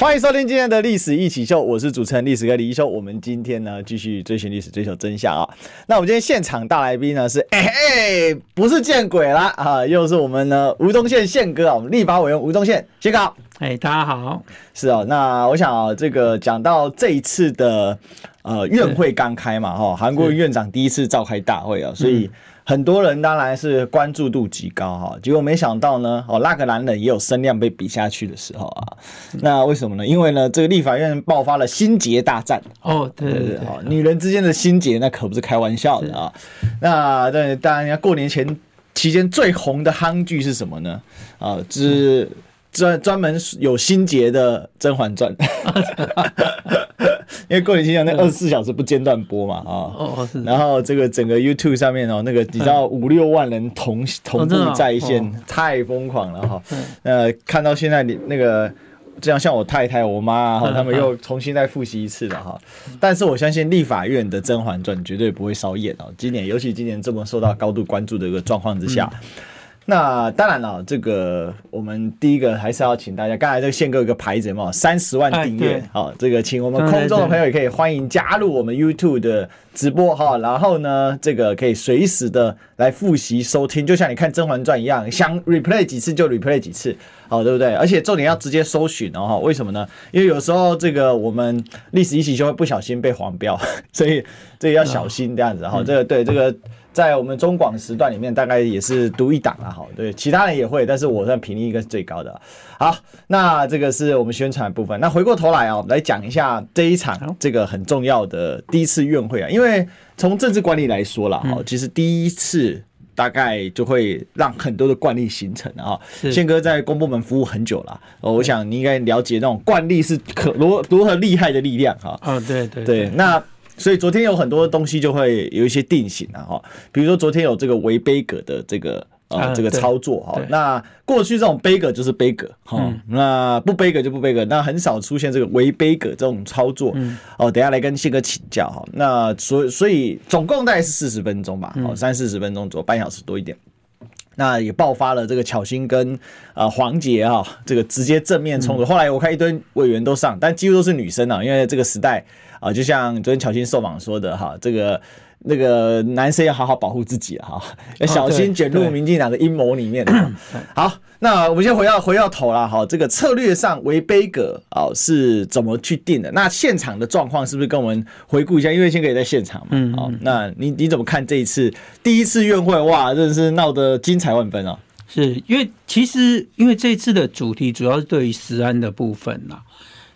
欢迎收听今天的历史一起秀，我是主持人历史哥李一修。我们今天呢继续追寻历史，追求真相啊。那我们今天现场大来宾呢是哎哎，不是见鬼啦啊，又是我们呢吴宗宪宪哥啊，我们立法委员吴宗宪，宪哥。哎，大家好。是哦，那我想啊，这个讲到这一次的呃院会刚开嘛哈，韩国院长第一次召开大会啊，所以。嗯很多人当然是关注度极高哈，结果没想到呢，哦，那个男人也有声量被比下去的时候啊。那为什么呢？因为呢，这个立法院爆发了心结大战。哦，对对对，哦，女人之间的心结那可不是开玩笑的啊。那对，当然，过年前期间最红的夯剧是什么呢？啊，就是专专门有心结的《甄嬛传》。因为过年期间那二十四小时不间断播嘛啊，哦，然后这个整个 YouTube 上面哦，那个你知道五六万人同同步在线，太疯狂了哈。呃，看到现在你那个这样像我太太、我妈啊，他们又重新再复习一次了哈。但是我相信立法院的《甄嬛传》绝对不会烧艳哦。今年尤其今年这么受到高度关注的一个状况之下。那当然了，这个我们第一个还是要请大家，刚才这个宪哥有个牌子嘛，三十万订阅，好，这个请我们空中的朋友也可以欢迎加入我们 YouTube 的直播哈，然后呢，这个可以随时的来复习收听，就像你看《甄嬛传》一样，想 replay 几次就 replay 几次，好，对不对？而且重点要直接搜寻哦，为什么呢？因为有时候这个我们历史一起就会不小心被黄标，所以这个要小心这样子哈，这个对这个。在我们中广时段里面，大概也是独一档了，哈，对，其他人也会，但是我算频率应该是最高的。好，那这个是我们宣传部分。那回过头来啊，来讲一下这一场这个很重要的第一次院会啊，因为从政治管理来说了哈，其实第一次大概就会让很多的惯例形成啊。宪哥在公部门服务很久了，我想你应该了解那种惯例是可如如何厉害的力量哈。啊，对对对，那。所以昨天有很多东西就会有一些定型了哈，比如说昨天有这个围杯格的这个呃这个操作哈，那过去这种杯葛就是杯葛哈，那不杯葛就不杯葛，那很少出现这个违杯葛这种操作哦。等下来跟宪哥请教哈，那所所以总共大概是四十分钟吧，哦三四十分钟左右，半小时多一点。那也爆发了这个巧心跟呃黄杰啊，这个直接正面冲突。后来我看一堆委员都上，但几乎都是女生啊，因为这个时代。啊，就像昨天巧芯受访说的哈，这个那个男生要好好保护自己哈，要小心卷入民进党的阴谋里面。好，那我们先回到回到头了哈，这个策略上围杯格啊是怎么去定的？那现场的状况是不是跟我们回顾一下？因为宪哥也在现场嘛。嗯，好，那你你怎么看这一次第一次院会？哇，真的是闹得精彩万分啊！是因为其实因为这一次的主题主要是对于食安的部分呐，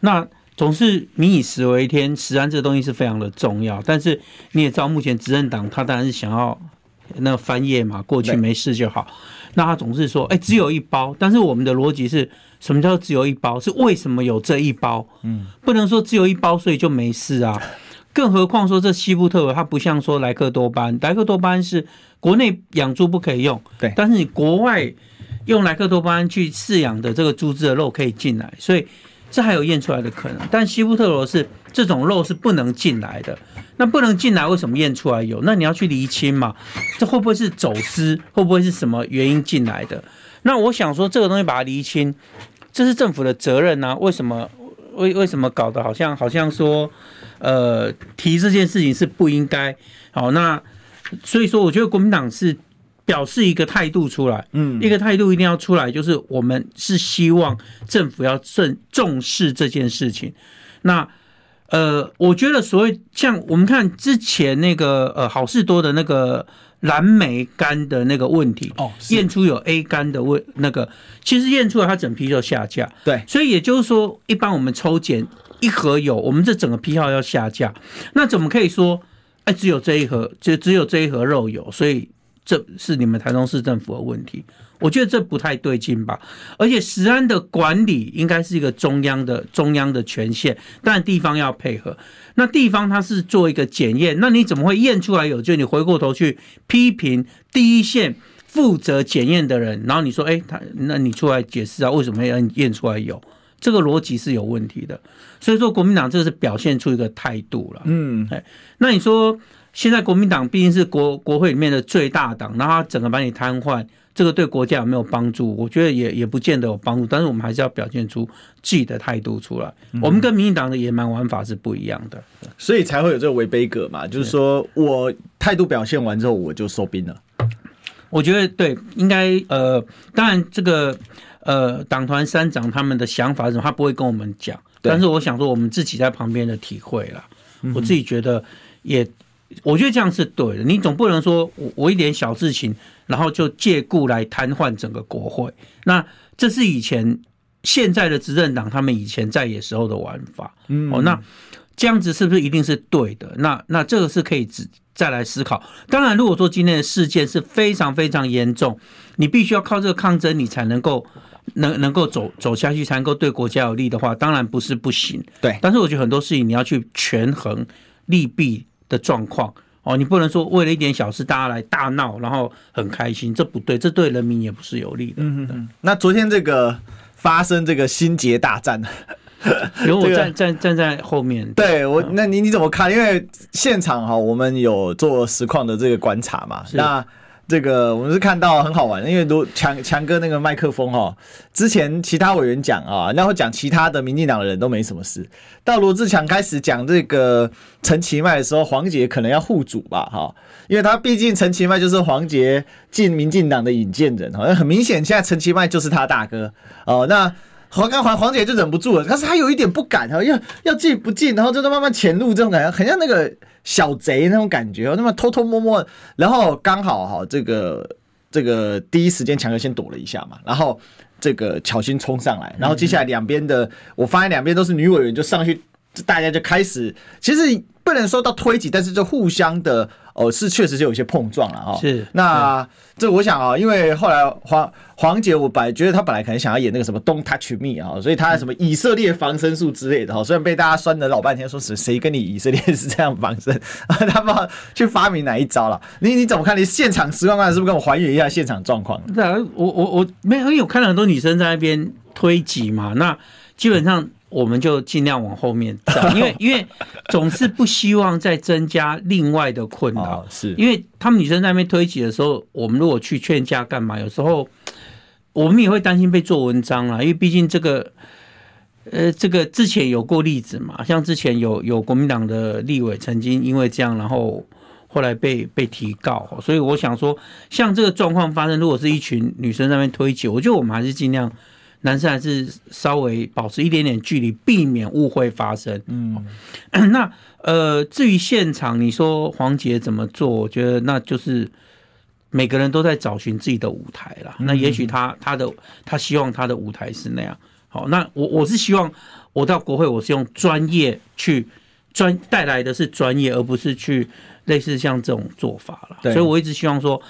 那。总是民以食为天，食安这个东西是非常的重要。但是你也知道，目前执政党他当然是想要那个翻页嘛，过去没事就好。那他总是说，哎，只有一包。但是我们的逻辑是什么叫只有一包？是为什么有这一包？嗯，不能说只有一包所以就没事啊。更何况说这西部特它不像说莱克多巴胺，莱克多巴胺是国内养猪不可以用，对。但是你国外用莱克多巴胺去饲养的这个猪只的肉可以进来，所以。这还有验出来的可能，但西布特罗是这种肉是不能进来的。那不能进来，为什么验出来有？那你要去厘清嘛？这会不会是走私？会不会是什么原因进来的？那我想说，这个东西把它厘清，这是政府的责任啊。为什么？为为什么搞得好像好像说，呃，提这件事情是不应该？好，那所以说，我觉得国民党是。表示一个态度出来，嗯，一个态度一定要出来，就是我们是希望政府要正重视这件事情。那呃，我觉得所谓像我们看之前那个呃好事多的那个蓝莓干的那个问题，哦，验出有 A 肝的问那个，其实验出来它整批就下架，对，所以也就是说，一般我们抽检一盒有，我们这整个批号要下架，那怎么可以说，哎，只有这一盒，就只有这一盒肉有，所以。这是你们台中市政府的问题，我觉得这不太对劲吧。而且食安的管理应该是一个中央的中央的权限，但地方要配合。那地方它是做一个检验，那你怎么会验出来有？就你回过头去批评第一线负责检验的人，然后你说，哎，他那你出来解释啊，为什么要验出来有？这个逻辑是有问题的。所以说，国民党这个是表现出一个态度了。嗯，哎，那你说现在国民党毕竟是国国会里面的最大党，然后他整个把你瘫痪。这个对国家有没有帮助？我觉得也也不见得有帮助，但是我们还是要表现出自己的态度出来。嗯、我们跟民进党的野蛮玩法是不一样的，所以才会有这个违背格嘛。就是说我态度表现完之后，我就收兵了。我觉得对，应该呃，当然这个呃，党团三长他们的想法是什么，他不会跟我们讲。但是我想说，我们自己在旁边的体会了，我自己觉得也。我觉得这样是对的，你总不能说我我一点小事情，然后就借故来瘫痪整个国会。那这是以前现在的执政党他们以前在野时候的玩法。嗯，哦，那这样子是不是一定是对的？那那这个是可以再再来思考。当然，如果说今天的事件是非常非常严重，你必须要靠这个抗争，你才能够能能够走走下去，才能够对国家有利的话，当然不是不行。对，但是我觉得很多事情你要去权衡利弊。的状况哦，你不能说为了一点小事大家来大闹，然后很开心，这不对，这对人民也不是有利的。嗯嗯。那昨天这个发生这个心结大战，因为我站站站在后面。对我，那你你怎么看？因为现场哈，我们有做实况的这个观察嘛，那。这个我们是看到很好玩，因为罗强强哥那个麦克风哈，之前其他委员讲啊，然后讲其他的民进党的人都没什么事，到罗志强开始讲这个陈其迈的时候，黄捷可能要护主吧哈，因为他毕竟陈其迈就是黄捷进民进党的引荐人，好像很明显现在陈其迈就是他大哥哦，那。黄刚黄黄姐就忍不住了，但是她有一点不敢哈，要要进不进，然后就在慢慢潜入这种感觉，很像那个小贼那种感觉，那么偷偷摸摸，然后刚好哈，这个这个第一时间强哥先躲了一下嘛，然后这个巧心冲上来，然后接下来两边的，我发现两边都是女委员就上去，大家就开始，其实不能说到推挤，但是就互相的。哦，是确实是有一些碰撞了哈。是，那这我想啊，因为后来黄黄姐，我本来觉得她本来可能想要演那个什么 Don't Touch Me 啊，所以她什么以色列防身术之类的哈。虽然被大家酸了老半天，说谁谁跟你以色列是这样防身，他不知道去发明哪一招了。你你怎么看？你现场实况看是不是跟我还原一下现场状况？对啊，我我我没有，因为我看到很多女生在那边推挤嘛，那基本上。我们就尽量往后面 站，因为因为总是不希望再增加另外的困扰。是，因为他们女生在那边推挤的时候，我们如果去劝架干嘛？有时候我们也会担心被做文章啦，因为毕竟这个，呃，这个之前有过例子嘛，像之前有有国民党的立委曾经因为这样，然后后来被被提告。所以我想说，像这个状况发生，如果是一群女生在那边推挤，我觉得我们还是尽量。男生还是稍微保持一点点距离，避免误会发生。嗯，那呃，至于现场，你说黄杰怎么做？我觉得那就是每个人都在找寻自己的舞台啦。那也许他他的他希望他的舞台是那样。好，那我我是希望我到国会，我是用专业去专带来的是专业，而不是去类似像这种做法了。所以我一直希望说。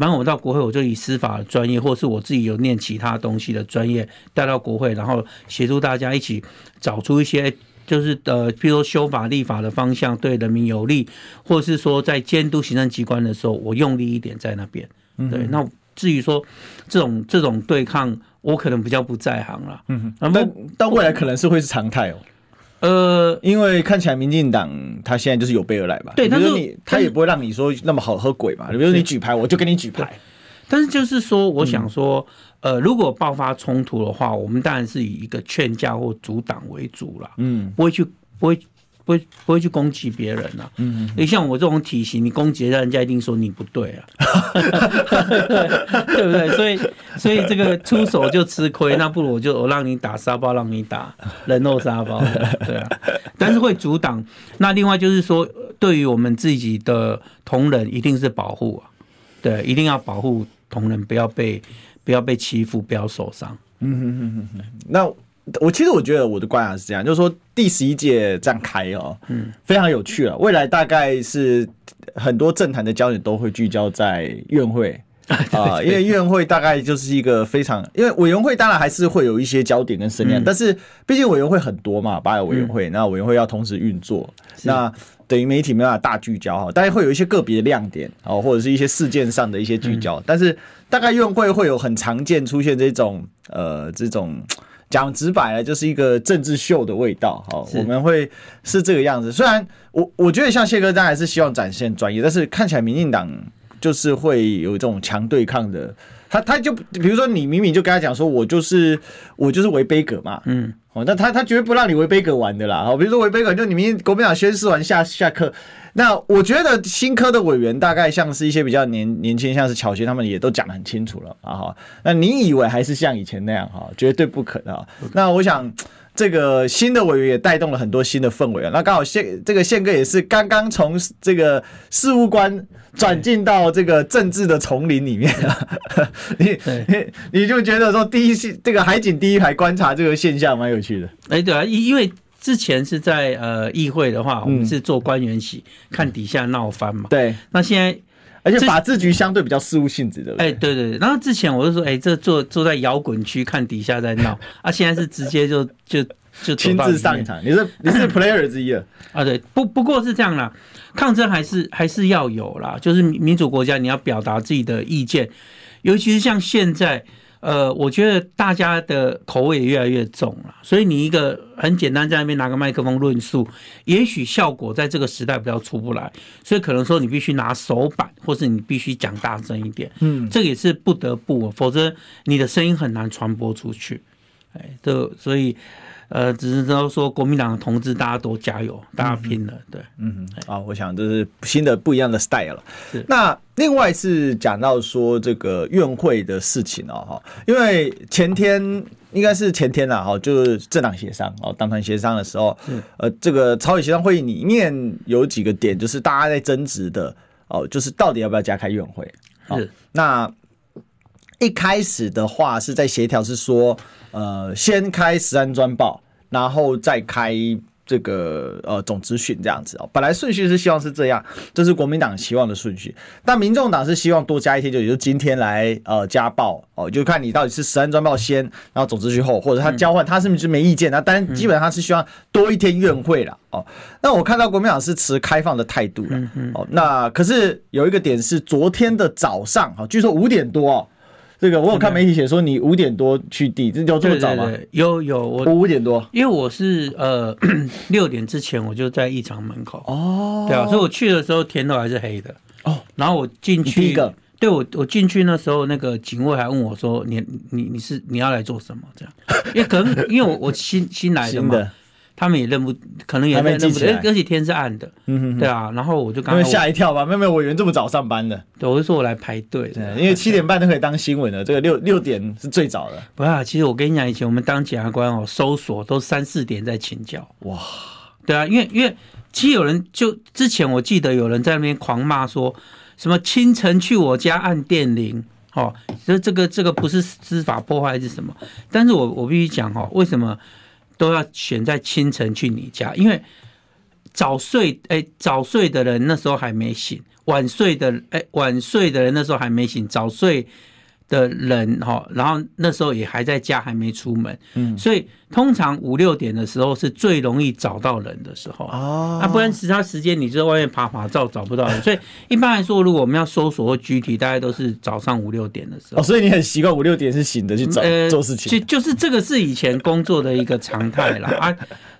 反正我到国会，我就以司法的专业，或是我自己有念其他东西的专业带到国会，然后协助大家一起找出一些，就是呃，譬如说修法立法的方向对人民有利，或者是说在监督行政机关的时候，我用力一点在那边。对，那至于说这种这种对抗，我可能比较不在行了。嗯，那么到未来可能是会是常态哦。呃，因为看起来民进党他现在就是有备而来吧？对，但是你他也不会让你说那么好喝鬼嘛。比如说你举牌，我就跟你举牌。但是就是说，我想说，呃，如果爆发冲突的话，我们当然是以一个劝架或阻挡为主了。嗯，不会去，不会。不会不会去攻击别人呐、啊，嗯，你像我这种体型，你攻击人家一定说你不对啊，对不对？所以所以这个出手就吃亏，那不如我就我让你打沙包，让你打人肉沙包，对啊。但是会阻挡。那另外就是说，对于我们自己的同仁，一定是保护啊，对，一定要保护同仁，不要被不要被欺负，不要受伤。嗯哼哼哼哼，那。我其实我觉得我的观察是这样，就是说第十一届这样开哦，嗯，非常有趣啊。未来大概是很多政坛的焦点都会聚焦在院会啊，因为院会大概就是一个非常，因为委员会当然还是会有一些焦点跟声量，但是毕竟委员会很多嘛，八个委员会，那委员会要同时运作，那等于媒体没办法大聚焦哈，大概会有一些个别的亮点哦，或者是一些事件上的一些聚焦，但是。大概院会会有很常见出现这种呃这种讲直白了，就是一个政治秀的味道。好，我们会是这个样子。虽然我我觉得像谢哥当然是希望展现专业，但是看起来民进党就是会有这种强对抗的。他他就比如说你明明就跟他讲说，我就是我就是违背格嘛，嗯，哦，那他他绝对不让你违背格玩的啦，好，比如说违背格，就你明天国民党宣誓完下下课，那我觉得新科的委员大概像是一些比较年年轻，像是巧学他们也都讲得很清楚了啊哈，那你以为还是像以前那样哈，绝对不可能啊，那我想。这个新的委员也带动了很多新的氛围啊。那刚好宪这个宪哥也是刚刚从这个事务官转进到这个政治的丛林里面啊。你你你就觉得说第一这个海景第一排观察这个现象蛮有趣的。哎，对啊，因因为之前是在呃议会的话，我们是做官员席，看底下闹翻嘛。对，那现在。而且法制局相对比较事务性质的，哎，对对对。然后之前我就说，哎，这坐坐在摇滚区看底下在闹 啊，现在是直接就就就亲自上场。你是你是 player 之一了啊？对，不不过是这样啦，抗争还是还是要有啦，就是民主国家你要表达自己的意见，尤其是像现在。呃，我觉得大家的口味也越来越重了，所以你一个很简单在那边拿个麦克风论述，也许效果在这个时代比较出不来，所以可能说你必须拿手板，或是你必须讲大声一点，嗯，这个也是不得不，否则你的声音很难传播出去，哎，这所以。呃，只是说说国民党的同志，大家都加油，大家拼了，对，嗯嗯，好，我想这是新的不一样的 style 了。是，那另外是讲到说这个院会的事情哦，哈，因为前天应该是前天了哈，就是政党协商哦，党团协商的时候，呃，这个朝野协商会议里面有几个点，就是大家在争执的哦，就是到底要不要加开院会？是，那一开始的话是在协调，是说。呃，先开十安专报，然后再开这个呃总质询这样子哦。本来顺序是希望是这样，这是国民党希望的顺序。但民众党是希望多加一天，就也就今天来呃加报哦，就看你到底是十安专报先，然后总质询后，或者他交换，他是不是没意见？那当然基本上他是希望多一天院会了哦。那我看到国民党是持开放的态度了哦。那可是有一个点是昨天的早上哈，据说五点多哦。这个我有看媒体写说你五点多去地，这叫这么早吗？有有，我五点多，因为我是呃 六点之前我就在议场门口哦，对啊，所以我去的时候天都还是黑的哦。然后我进去，第一个对我我进去那时候那个警卫还问我说你你你是你要来做什么这样？因为可能因为我我新新来的嘛。他们也认不，可能也认不得，而且天是暗的，嗯哼，对啊，然后我就刚刚吓一跳吧，没有没有委员这么早上班的，对，我就说我来排队，对，因为七点半都可以当新闻了，这个六六点是最早的。不啊，其实我跟你讲，以前我们当检察官哦，搜索都三四点在请教，哇，对啊，因为因为其实有人就之前我记得有人在那边狂骂说什么清晨去我家按电铃，哦，所以这个这个不是司法破坏还是什么？但是我我必须讲哦，为什么？都要选在清晨去你家，因为早睡哎、早睡的人那时候还没醒，晚睡的哎、晚睡的人那时候还没醒，早睡的人哈，然后那时候也还在家，还没出门，嗯，所以通常五六点的时候是最容易找到人的时候哦，那、啊、不然其他时间你就在外面爬爬照找不到人，所以一般来说，如果我们要搜索或拘提，大概都是早上五六点的时候。哦，所以你很习惯五六点是醒的去找、呃、做事情。就就是这个是以前工作的一个常态啦啊，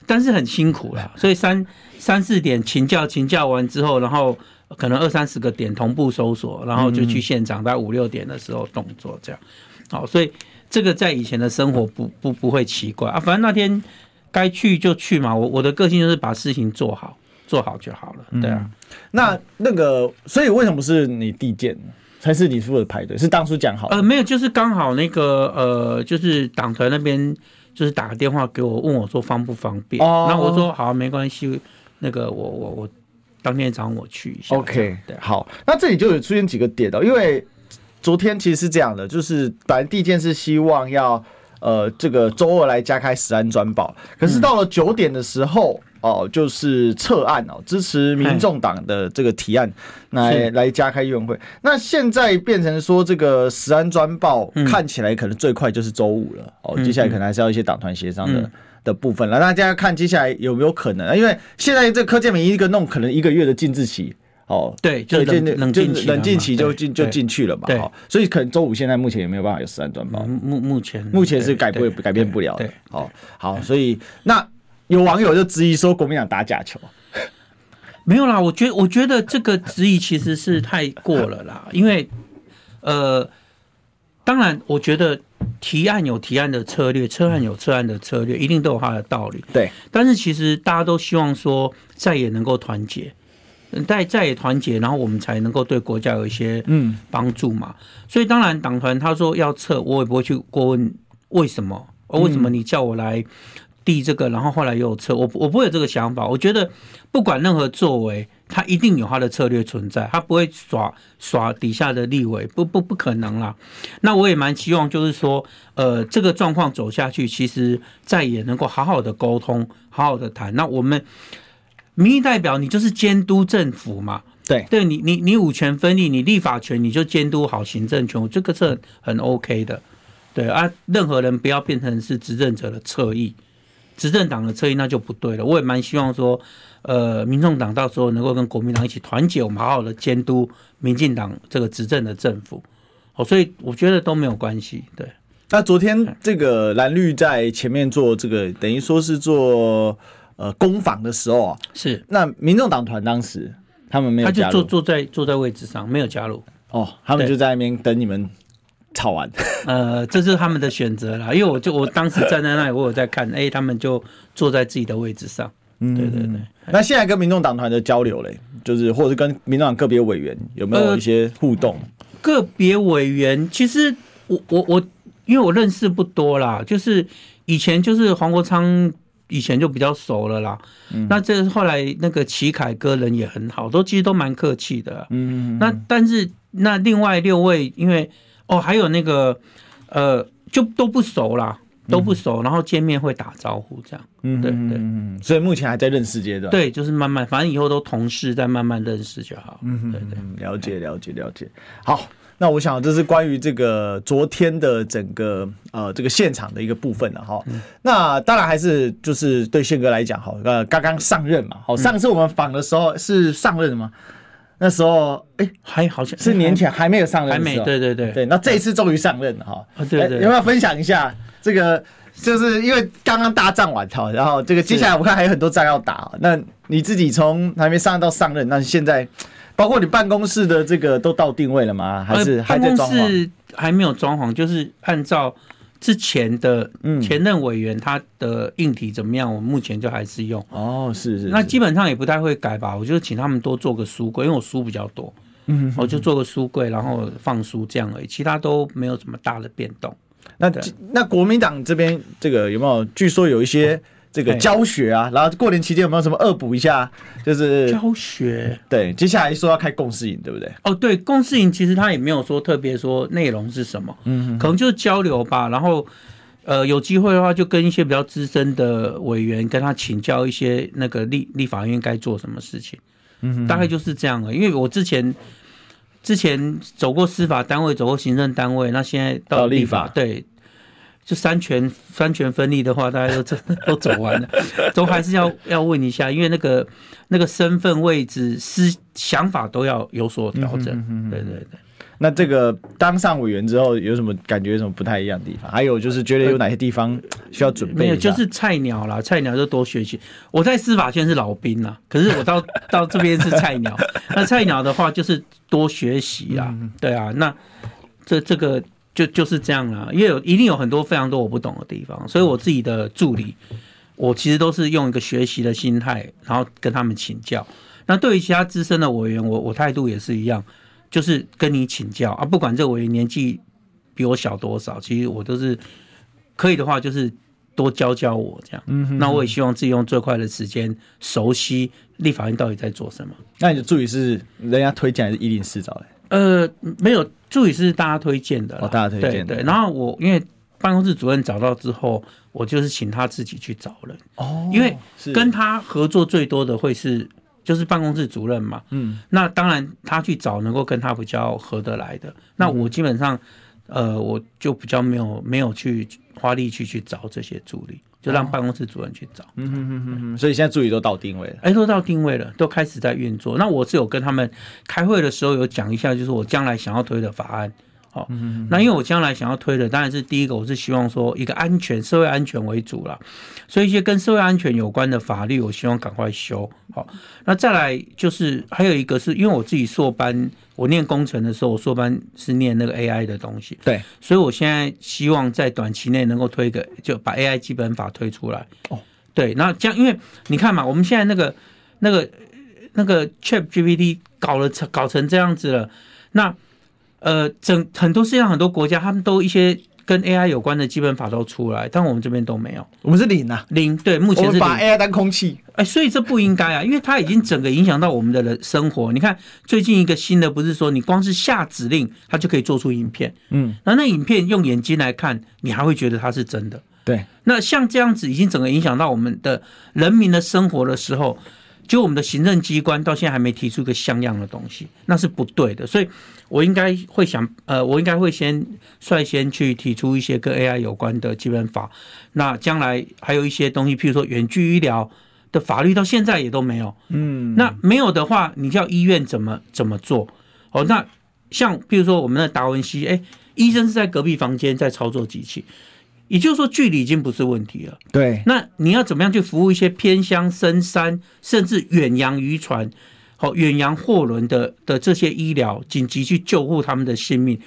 但是很辛苦啦，所以三三四点请教请教完之后，然后。可能二三十个点同步搜索，然后就去现场，在五六点的时候动作这样。好，所以这个在以前的生活不不不会奇怪啊。反正那天该去就去嘛。我我的个性就是把事情做好，做好就好了。对啊。那那个，所以为什么是你递件，才是你负责排队？是当初讲好？呃，没有，就是刚好那个呃，就是党团那边就是打个电话给我，问我说方不方便。哦。那我说好，没关系。那个我我我。当天找我去一下。OK，对，好，那这里就有出现几个点的，因为 昨天其实是这样的，就是本来第一件事希望要呃这个周二来加开十安专报，可是到了九点的时候哦、呃，就是撤案哦，支持民众党的这个提案来来加开院会。那现在变成说这个十安专报看起来可能最快就是周五了哦，接下来可能还是要一些党团协商的。的部分了，那大家看接下来有没有可能啊？因为现在这柯建明一个弄，可能一个月的禁制期哦，对，就冷冷静期，冷静期就进就进去了嘛。好，所以可能周五现在目前也没有办法有实弹断爆。目目前目前是改不改变不了的。好，好，所以那有网友就质疑说国民党打假球，没有啦。我觉我觉得这个质疑其实是太过了啦，因为呃。当然，我觉得提案有提案的策略，撤案有撤案的策略，一定都有它的道理。对，但是其实大家都希望说再也能够团结，在在野团结，然后我们才能够对国家有一些嗯帮助嘛。所以当然，党团他说要撤，我也不会去过问为什么，为什么你叫我来递这个，然后后来又撤，我我不会有这个想法。我觉得不管任何作为。他一定有他的策略存在，他不会耍耍底下的立委，不不不可能啦。那我也蛮希望，就是说，呃，这个状况走下去，其实再也能够好好的沟通，好好的谈。那我们民意代表，你就是监督政府嘛？对，对你你你五权分立，你立法权你就监督好行政权，这个是很 OK 的。对啊，任何人不要变成是执政者的侧翼，执政党的侧翼那就不对了。我也蛮希望说。呃，民众党到时候能够跟国民党一起团结，我们好好的监督民进党这个执政的政府。哦，所以我觉得都没有关系。对，那昨天这个蓝绿在前面做这个，等于说是做呃攻防的时候啊，是那民众党团当时他们没有加入，他就坐坐在坐在位置上没有加入。哦，他们就在那边等你们吵完。呃，这是他们的选择啦，因为我就我当时站在那里，我有在看，哎，他们就坐在自己的位置上。嗯，对对对。那现在跟民众党团的交流嘞，就是或者是跟民众党个别委员有没有一些互动？呃、个别委员其实我我我，因为我认识不多啦，就是以前就是黄国昌以前就比较熟了啦。嗯、那这后来那个齐凯哥人也很好，都其实都蛮客气的。嗯，那但是那另外六位，因为哦还有那个呃，就都不熟啦。都不熟，然后见面会打招呼，这样，嗯，对对，所以目前还在认识阶段，对，就是慢慢，反正以后都同事，再慢慢认识就好，嗯，对对，了解了解了解。好，那我想这是关于这个昨天的整个呃这个现场的一个部分了哈。那当然还是就是对宪哥来讲，哈，呃，刚刚上任嘛，好，上次我们访的时候是上任吗？那时候哎，还好像是年前还没有上任，还没，对对对对，那这一次终于上任了哈，对对，有没有分享一下？这个就是因为刚刚大战完哈，然后这个接下来我看还有很多仗要打。那你自己从还没上任到上任，那现在包括你办公室的这个都到定位了吗？还是还在装潢？还没有装潢，就是按照之前的前任委员他的硬体怎么样，我目前就还是用。哦，是是，是。那基本上也不太会改吧？我就请他们多做个书柜，因为我书比较多，嗯，我就做个书柜，然后放书这样而已，其他都没有什么大的变动。那那国民党这边这个有没有？据说有一些这个教学啊，然后过年期间有没有什么恶补一下？就是教学。对，接下来说要开共识营，对不对？哦，对，共识营其实他也没有说特别说内容是什么，嗯，可能就是交流吧。然后呃，有机会的话，就跟一些比较资深的委员跟他请教一些那个立立法院该做什么事情。嗯，大概就是这样了。因为我之前。之前走过司法单位，走过行政单位，那现在到立法，对，就三权三权分立的话，大家都 都走完了，都还是要要问一下，因为那个那个身份位置、思想法都要有所调整。对对对。那这个当上委员之后，有什么感觉？有什么不太一样的地方？还有就是觉得有哪些地方需要准备？没有，就是菜鸟啦，菜鸟就多学习。我在司法圈是老兵啦，可是我到 到这边是菜鸟。那菜鸟的话就是多学习啦，对啊。那这这个就就是这样啦，因为有一定有很多非常多我不懂的地方，所以我自己的助理，我其实都是用一个学习的心态，然后跟他们请教。那对于其他资深的委员，我我态度也是一样。就是跟你请教啊，不管这个委员年纪比我小多少，其实我都是可以的话，就是多教教我这样。嗯哼，那我也希望自己用最快的时间熟悉立法院到底在做什么。那你的助理是人家推荐还是一零四找的？呃，没有，助理是大家推荐的。哦，大家推荐的。对，对，然后我因为办公室主任找到之后，我就是请他自己去找人。哦，因为跟他合作最多的会是。就是办公室主任嘛，嗯，那当然他去找能够跟他比较合得来的，那我基本上，呃，我就比较没有没有去花力气去找这些助理。就让办公室主任去找。嗯哼哼哼哼。所以现在助理都到定位了，哎，都到定位了，都开始在运作。那我是有跟他们开会的时候有讲一下，就是我将来想要推的法案。好，那因为我将来想要推的，当然是第一个，我是希望说一个安全、社会安全为主啦。所以一些跟社会安全有关的法律，我希望赶快修。好，那再来就是还有一个是因为我自己硕班，我念工程的时候，我硕班是念那个 AI 的东西。对，所以我现在希望在短期内能够推一个，就把 AI 基本法推出来。哦，对，那这样，因为你看嘛，我们现在那个那个那个 ChatGPT 搞了成搞成这样子了，那。呃，整很多世界上很多国家，他们都一些跟 AI 有关的基本法都出来，但我们这边都没有。我们是零啊，零。对，目前是零。把 AI 当空气，哎，所以这不应该啊，因为它已经整个影响到我们的人生活。你看最近一个新的，不是说你光是下指令，它就可以做出影片。嗯，那那影片用眼睛来看，你还会觉得它是真的。对，那像这样子已经整个影响到我们的人民的生活的时候。就我们的行政机关到现在还没提出一个像样的东西，那是不对的。所以我应该会想，呃，我应该会先率先去提出一些跟 AI 有关的基本法。那将来还有一些东西，譬如说远距医疗的法律，到现在也都没有。嗯，那没有的话，你叫医院怎么怎么做？哦，那像譬如说我们的达文西，哎，医生是在隔壁房间在操作机器。也就是说，距离已经不是问题了。对，那你要怎么样去服务一些偏乡、深山，甚至远洋渔船、好远洋货轮的的这些医疗，紧急去救护他们的性命？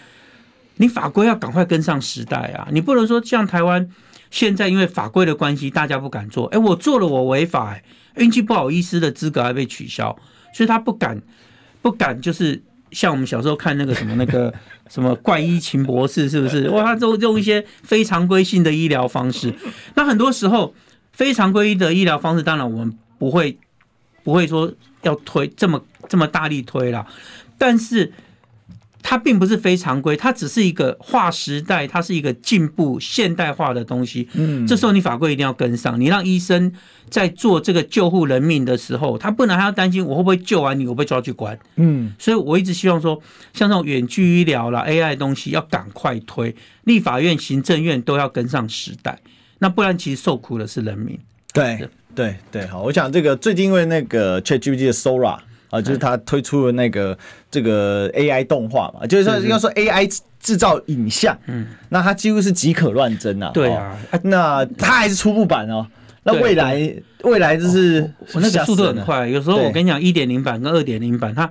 你法规要赶快跟上时代啊！你不能说像台湾现在因为法规的关系，大家不敢做。哎，我做了，我违法，哎，运气不好，意思的资格还被取消，所以他不敢，不敢就是。像我们小时候看那个什么那个 什么怪医秦博士，是不是？哇，他都用一些非常规性的医疗方式。那很多时候，非常规的医疗方式，当然我们不会不会说要推这么这么大力推啦，但是。它并不是非常规，它只是一个划时代，它是一个进步现代化的东西。嗯，这时候你法规一定要跟上，你让医生在做这个救护人命的时候，他不能还要担心我会不会救完你，我被抓去关。嗯，所以我一直希望说，像这种远距医疗啦、AI 的东西要赶快推，立法院、行政院都要跟上时代，那不然其实受苦的是人民。对对对，好，我想这个最近因为那个 ChatGPT 的 Sora。啊，就是他推出了那个这个 AI 动画嘛，就是说应该说 AI 制造影像，嗯，那它几乎是即可乱真呐，对啊，那它还是初步版哦，那未来未来就是我那个速度很快，有时候我跟你讲，一点零版跟二点零版，它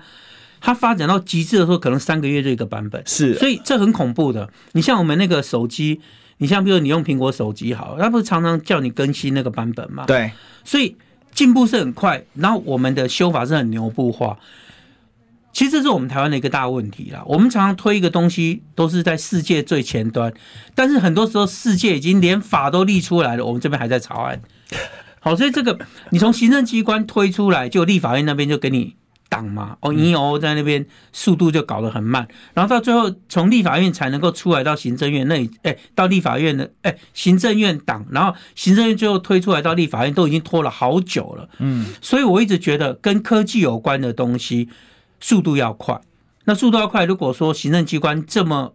它发展到极致的时候，可能三个月就一个版本，是，所以这很恐怖的。你像我们那个手机，你像比如你用苹果手机好，它不是常常叫你更新那个版本吗？对，所以。进步是很快，然后我们的修法是很牛步化。其实这是我们台湾的一个大问题啦。我们常常推一个东西，都是在世界最前端，但是很多时候世界已经连法都立出来了，我们这边还在草案。好，所以这个你从行政机关推出来，就立法院那边就给你。党嘛，哦，你哦，在那边速度就搞得很慢，然后到最后从立法院才能够出来到行政院那里，哎，到立法院的，哎，行政院党，然后行政院最后推出来到立法院都已经拖了好久了，嗯，所以我一直觉得跟科技有关的东西速度要快，那速度要快，如果说行政机关这么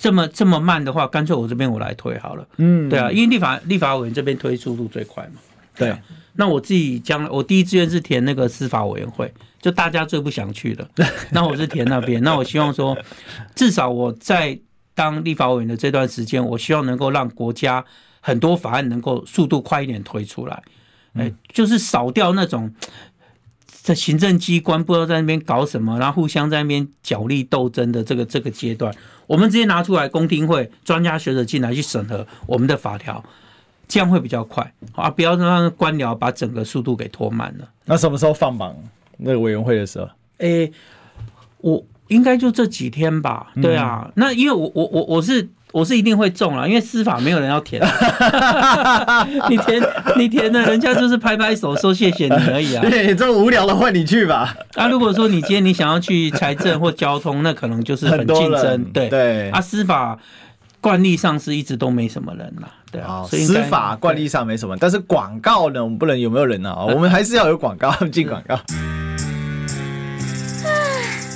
这么这么慢的话，干脆我这边我来推好了，嗯，对啊，因为立法立法委员这边推速度最快嘛，对啊。那我自己将来我第一志愿是填那个司法委员会，就大家最不想去的。那我是填那边。那我希望说，至少我在当立法委员的这段时间，我希望能够让国家很多法案能够速度快一点推出来。哎，就是少掉那种在行政机关不知道在那边搞什么，然后互相在那边角力斗争的这个这个阶段，我们直接拿出来公听会，专家学者进来去审核我们的法条。这样会比较快啊！不要让官僚把整个速度给拖慢了。那什么时候放榜？那个委员会的时候？哎、欸，我应该就这几天吧。对啊，嗯、那因为我我我我是我是一定会中了，因为司法没有人要填。你填你填的，人家就是拍拍手说谢谢你而已啊。对，这么无聊的换你去吧。啊，如果说你今天你想要去财政或交通，那可能就是很竞争。对对啊，司法。惯例上是一直都没什么人呐，对啊，司法惯例上没什么，但是广告呢，我们不能有没有人啊？我们还是要有广告 进广告。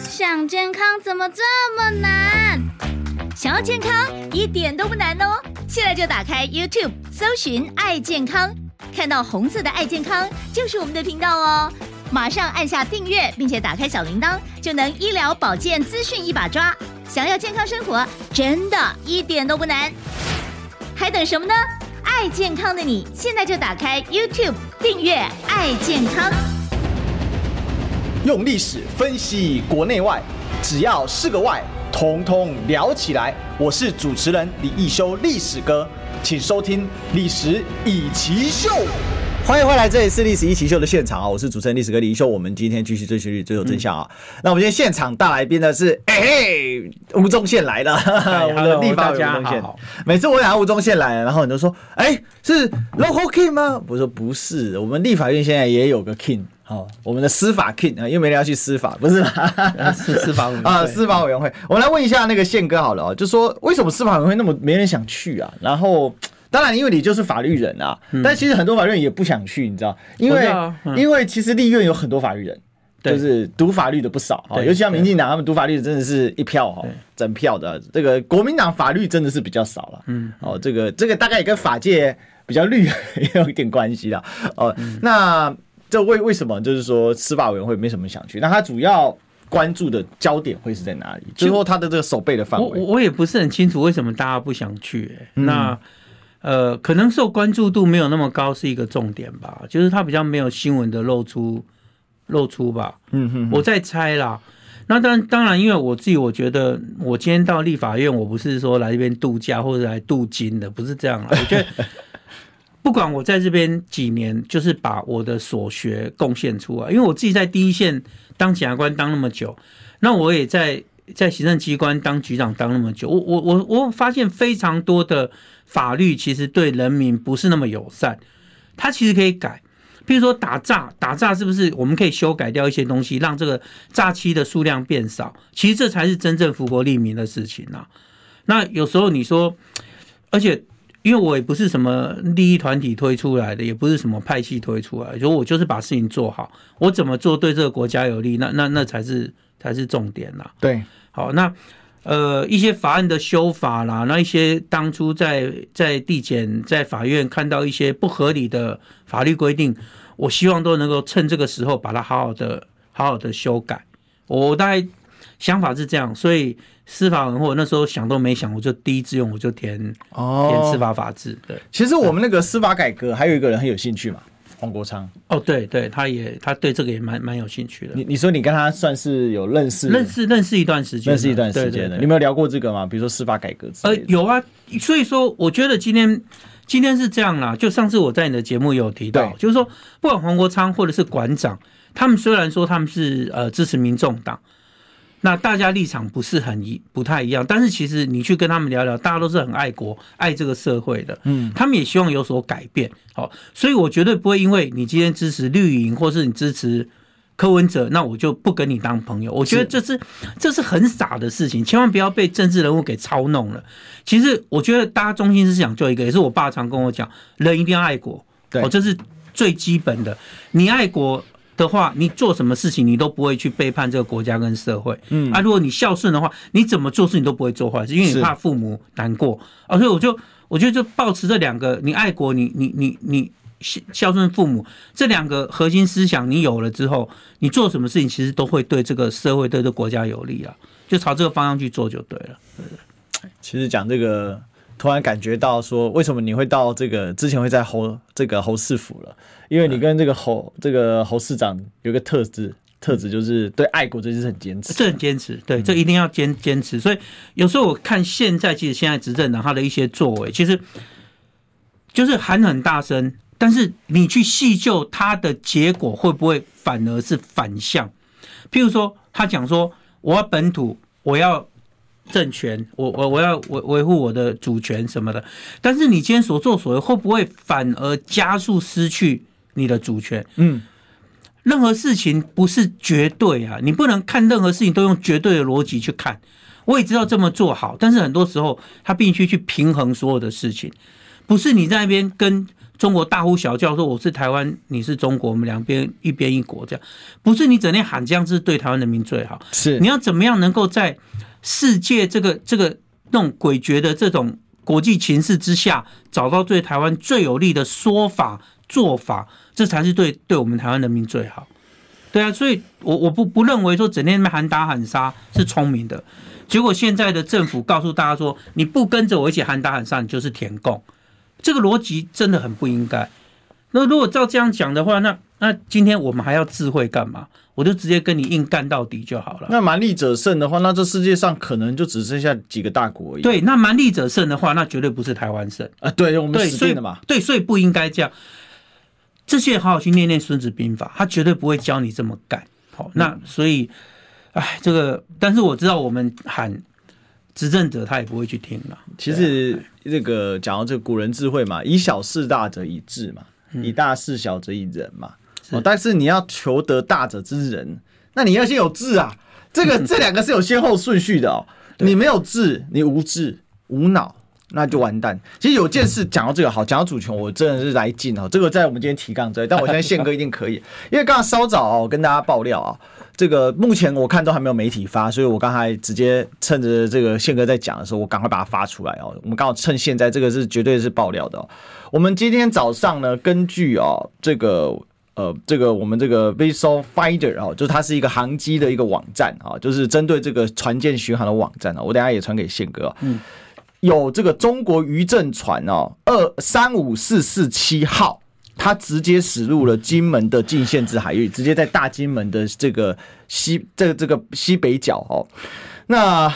想健康怎么这么难？想要健康一点都不难哦。现在就打开 YouTube，搜寻“爱健康”，看到红色的“爱健康”就是我们的频道哦。马上按下订阅，并且打开小铃铛，就能医疗保健资讯一把抓。想要健康生活，真的一点都不难，还等什么呢？爱健康的你，现在就打开 YouTube 订阅“爱健康”，用历史分析国内外，只要是个“外”。统统聊起来，我是主持人李易修，历史哥，请收听《历史以奇秀》。欢迎回来，这里是《历史一奇秀》的现场啊！我是主持人历史哥李一修。我们今天继续追寻历史，追求真相啊！嗯、那我们今天现场大来宾的是，哎、欸，吴宗宪来了，哎、我们的立法委员吴宗宪。每次我讲吴宗宪来了，然后很多人说，哎、欸，是 local king 吗？我说不是，我们立法院现在也有个 king。哦，我们的司法 king 啊，因为没人要去司法，不是 司法委员 啊，司法委员会。我们来问一下那个宪哥好了哦，就说为什么司法委员会那么没人想去啊？然后，当然因为你就是法律人啊，嗯、但其实很多法律人也不想去，你知道？因为、嗯、因为其实立院有很多法律人，就是读法律的不少啊，尤其像民进党他们读法律的真的是一票哈，整票的。这个国民党法律真的是比较少了，嗯，哦，这个这个大概也跟法界比较绿也有一点关系的哦，嗯、那。这为为什么就是说司法委员会没什么想去？那他主要关注的焦点会是在哪里？最后他的这个守备的范围，我我也不是很清楚为什么大家不想去、欸。嗯、那呃，可能受关注度没有那么高是一个重点吧，就是它比较没有新闻的露出露出吧。嗯哼，我在猜啦。那当然当然，因为我自己我觉得，我今天到立法院，我不是说来这边度假或者来镀金的，不是这样啦。我觉得。不管我在这边几年，就是把我的所学贡献出来。因为我自己在第一线当检察官当那么久，那我也在在行政机关当局长当那么久。我我我我发现非常多的法律其实对人民不是那么友善，它其实可以改。譬如说打诈，打诈是不是我们可以修改掉一些东西，让这个诈欺的数量变少？其实这才是真正福国利民的事情呐。那有时候你说，而且。因为我也不是什么利益团体推出来的，也不是什么派系推出来的，就我就是把事情做好，我怎么做对这个国家有利，那那那才是才是重点啦。对，好，那呃一些法案的修法啦，那一些当初在在地检在法院看到一些不合理的法律规定，我希望都能够趁这个时候把它好好的好好的修改。我大概想法是这样，所以。司法文或那时候想都没想，我就第一志愿我就填哦填司法法制。对，其实我们那个司法改革还有一个人很有兴趣嘛，黄国昌。哦，对对，他也他对这个也蛮蛮有兴趣的。你你说你跟他算是有认识认识认识一段时间，认识一段时间的，你有没有聊过这个吗？比如说司法改革？呃，有啊。所以说，我觉得今天今天是这样啦。就上次我在你的节目有提到，就是说，不管黄国昌或者是馆长，他们虽然说他们是呃支持民众党。那大家立场不是很一不太一样，但是其实你去跟他们聊聊，大家都是很爱国、爱这个社会的，嗯，他们也希望有所改变，好，所以我绝对不会因为你今天支持绿营，或是你支持柯文哲，那我就不跟你当朋友。我觉得这是，是这是很傻的事情，千万不要被政治人物给操弄了。其实我觉得大家中心思想就一个，也是我爸常跟我讲，人一定要爱国，对，这是最基本的，你爱国。的话，你做什么事情你都不会去背叛这个国家跟社会。嗯啊，如果你孝顺的话，你怎么做事你都不会做坏事，因为你怕父母难过啊。所以我就我觉得就保持这两个，你爱国，你你你你孝顺父母这两个核心思想，你有了之后，你做什么事情其实都会对这个社会对这个国家有利啊。就朝这个方向去做就对了。其实讲这个。突然感觉到说，为什么你会到这个之前会在侯这个侯市府了？因为你跟这个侯这个侯市长有个特质，特质就是对爱国这件事很坚持，这很坚持，对，这一定要坚坚持。所以有时候我看现在，其实现在执政党他的一些作为，其实就是喊很大声，但是你去细究他的结果，会不会反而是反向？譬如说，他讲说我要本土，我要。政权，我我我要维维护我的主权什么的，但是你今天所作所为会不会反而加速失去你的主权？嗯，任何事情不是绝对啊，你不能看任何事情都用绝对的逻辑去看。我也知道这么做好，但是很多时候他必须去平衡所有的事情，不是你在那边跟中国大呼小叫说我是台湾，你是中国，我们两边一边一国这样，不是你整天喊这样是对台湾人民最好。是你要怎么样能够在世界这个这个那种诡谲的这种国际情势之下，找到对台湾最有利的说法做法，这才是对对我们台湾人民最好。对啊，所以我我不不认为说整天喊打喊杀是聪明的。结果现在的政府告诉大家说，你不跟着我一起喊打喊杀，你就是舔共，这个逻辑真的很不应该。那如果照这样讲的话，那那今天我们还要智慧干嘛？我就直接跟你硬干到底就好了。那蛮力者胜的话，那这世界上可能就只剩下几个大国而已。对，那蛮力者胜的话，那绝对不是台湾胜啊！对，我们死定了嘛。对，所以不应该这样。这些好好去念念《孙子兵法》，他绝对不会教你这么干。好，那所以。哎，这个，但是我知道我们喊执政者，他也不会去听了。其实这个讲到这个古人智慧嘛，以小事大者以智嘛，以大事小者以仁嘛。哦，但是你要求得大者之人，那你要先有智啊。这个 这两个是有先后顺序的哦。你没有智，你无智无脑，那就完蛋。其实有件事讲到这个好，讲到主权，我真的是来劲哦。这个在我们今天提纲之内，但我相信宪哥一定可以，因为刚刚稍早哦，跟大家爆料啊。这个目前我看都还没有媒体发，所以我刚才直接趁着这个宪哥在讲的时候，我赶快把它发出来哦。我们刚好趁现在这个是绝对是爆料的哦。我们今天早上呢，根据哦这个呃这个我们这个 Visual Finder 哦，就它是一个航机的一个网站啊，就是针对这个船舰巡航的网站啊。我等下也传给宪哥。嗯，有这个中国渔政船哦，二三五四四七号。它直接驶入了金门的禁限制海域，直接在大金门的这个西这个这个西北角哦。那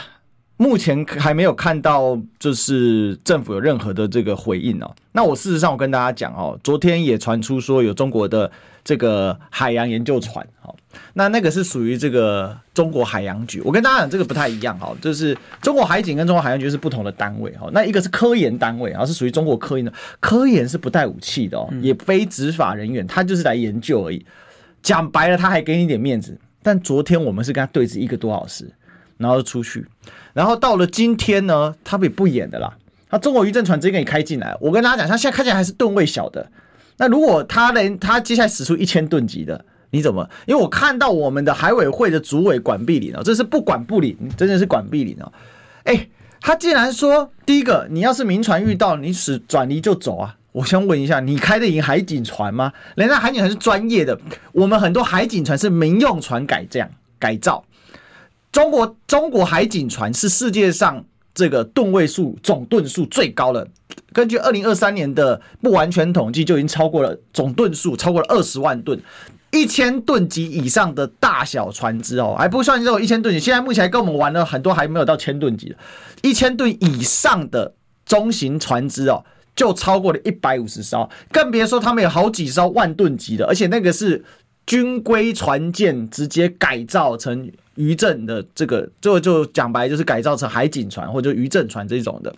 目前还没有看到，就是政府有任何的这个回应哦。那我事实上我跟大家讲哦，昨天也传出说有中国的这个海洋研究船哦。那那个是属于这个中国海洋局，我跟大家讲这个不太一样哈，就是中国海警跟中国海洋局是不同的单位哈。那一个是科研单位，然后是属于中国科研的，科研是不带武器的哦，也非执法人员，他就是来研究而已。讲白了，他还给你点面子。但昨天我们是跟他对峙一个多小时，然后就出去，然后到了今天呢，他也不演的啦。他中国渔政船直接给你开进来，我跟大家讲，他现在看起来还是吨位小的。那如果他连他接下来使出一千吨级的。你怎么？因为我看到我们的海委会的主委管碧林哦，这是不管不理，真的是管碧林哦。哎，他竟然说，第一个，你要是民船遇到，你使转离就走啊。我想问一下，你开的赢海警船吗？人家海警船是专业的，我们很多海警船是民用船改这样改造。中国中国海警船是世界上这个吨位数总吨数最高的，根据二零二三年的不完全统计，就已经超过了总吨数超过了二十万吨。一千吨级以上的大小船只哦，还不算这种一千吨级。现在目前跟我们玩的很多，还没有到千吨级的。一千吨以上的中型船只哦，就超过了一百五十艘，更别说他们有好几艘万吨级的，而且那个是军规船舰直接改造成渔政的这个，就就讲白就是改造成海警船或者渔政船这种的。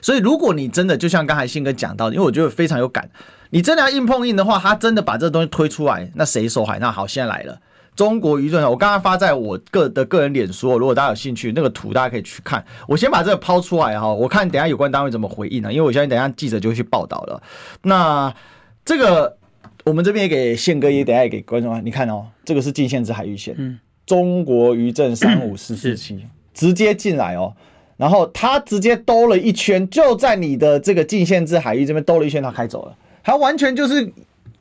所以，如果你真的就像刚才信哥讲到，因为我觉得非常有感。你真的要硬碰硬的话，他真的把这东西推出来，那谁受害？那好，现在来了，中国渔政，我刚刚发在我个的个人脸书，如果大家有兴趣，那个图大家可以去看。我先把这个抛出来哈，我看等下有关单位怎么回应呢？因为我相信等下记者就会去报道了。那这个我们这边也给宪哥，也等下也给观众啊，你看哦，这个是禁限制海域线，嗯，中国渔政三五四四七直接进来哦，然后他直接兜了一圈，就在你的这个禁限制海域这边兜了一圈，他开走了。他完全就是，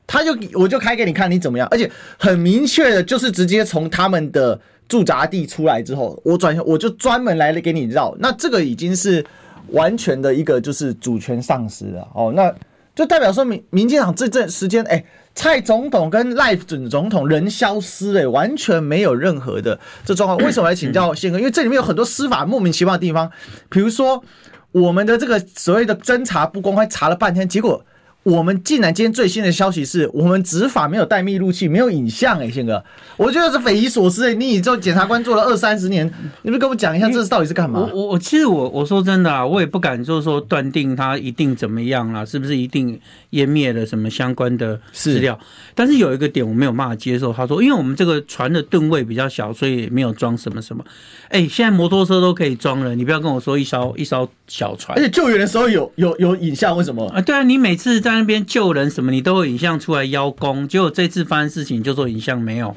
他就我就开给你看你怎么样，而且很明确的，就是直接从他们的驻扎地出来之后，我转我就专门来了给你绕，那这个已经是完全的一个就是主权丧失了。哦，那就代表说民民进党这阵时间，哎，蔡总统跟赖准总统人消失了，完全没有任何的这状况。为什么来请教宪哥？因为这里面有很多司法莫名其妙的地方，比如说我们的这个所谓的侦查不公开，查了半天，结果。我们竟然今天最新的消息是我们执法没有带密录器，没有影像哎、欸，宪哥，我觉得是匪夷所思哎、欸。你做检察官做了二三十年，你不跟我讲一下这是到底是干嘛？我我其实我我说真的啊，我也不敢就是说断定他一定怎么样啦，是不是一定湮灭了什么相关的资料？但是有一个点我没有办法接受，他说因为我们这个船的吨位比较小，所以没有装什么什么。哎，现在摩托车都可以装了，你不要跟我说一艘一艘小船。而且救援的时候有有有影像，为什么？啊，对啊，你每次在那边救人什么，你都有影像出来邀功。结果这次发生事情就说影像没有，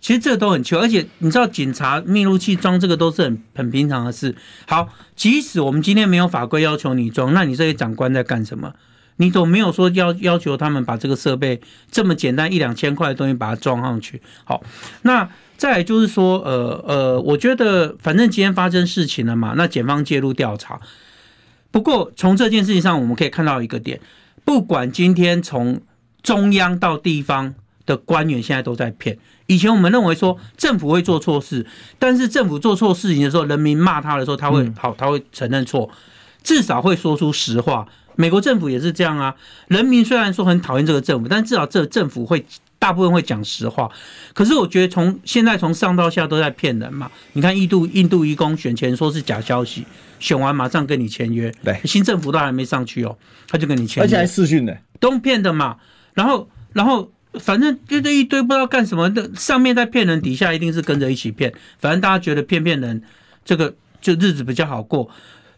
其实这都很糗，而且你知道，警察密录器装这个都是很很平常的事。好，即使我们今天没有法规要求你装，那你这些长官在干什么？你都没有说要要求他们把这个设备这么简单一两千块的东西把它装上去。好，那再来就是说，呃呃，我觉得反正今天发生事情了嘛，那检方介入调查。不过从这件事情上，我们可以看到一个点，不管今天从中央到地方的官员，现在都在骗。以前我们认为说政府会做错事，但是政府做错事情的时候，人民骂他的时候，他会好，他会承认错，至少会说出实话。美国政府也是这样啊，人民虽然说很讨厌这个政府，但至少这个政府会大部分会讲实话。可是我觉得从现在从上到下都在骗人嘛。你看印度印度移工选前说是假消息，选完马上跟你签约，对，新政府都还没上去哦，他就跟你签约，而且还视讯的，都骗的嘛。然后然后。反正就这一堆不知道干什么的，上面在骗人，底下一定是跟着一起骗。反正大家觉得骗骗人，这个就日子比较好过，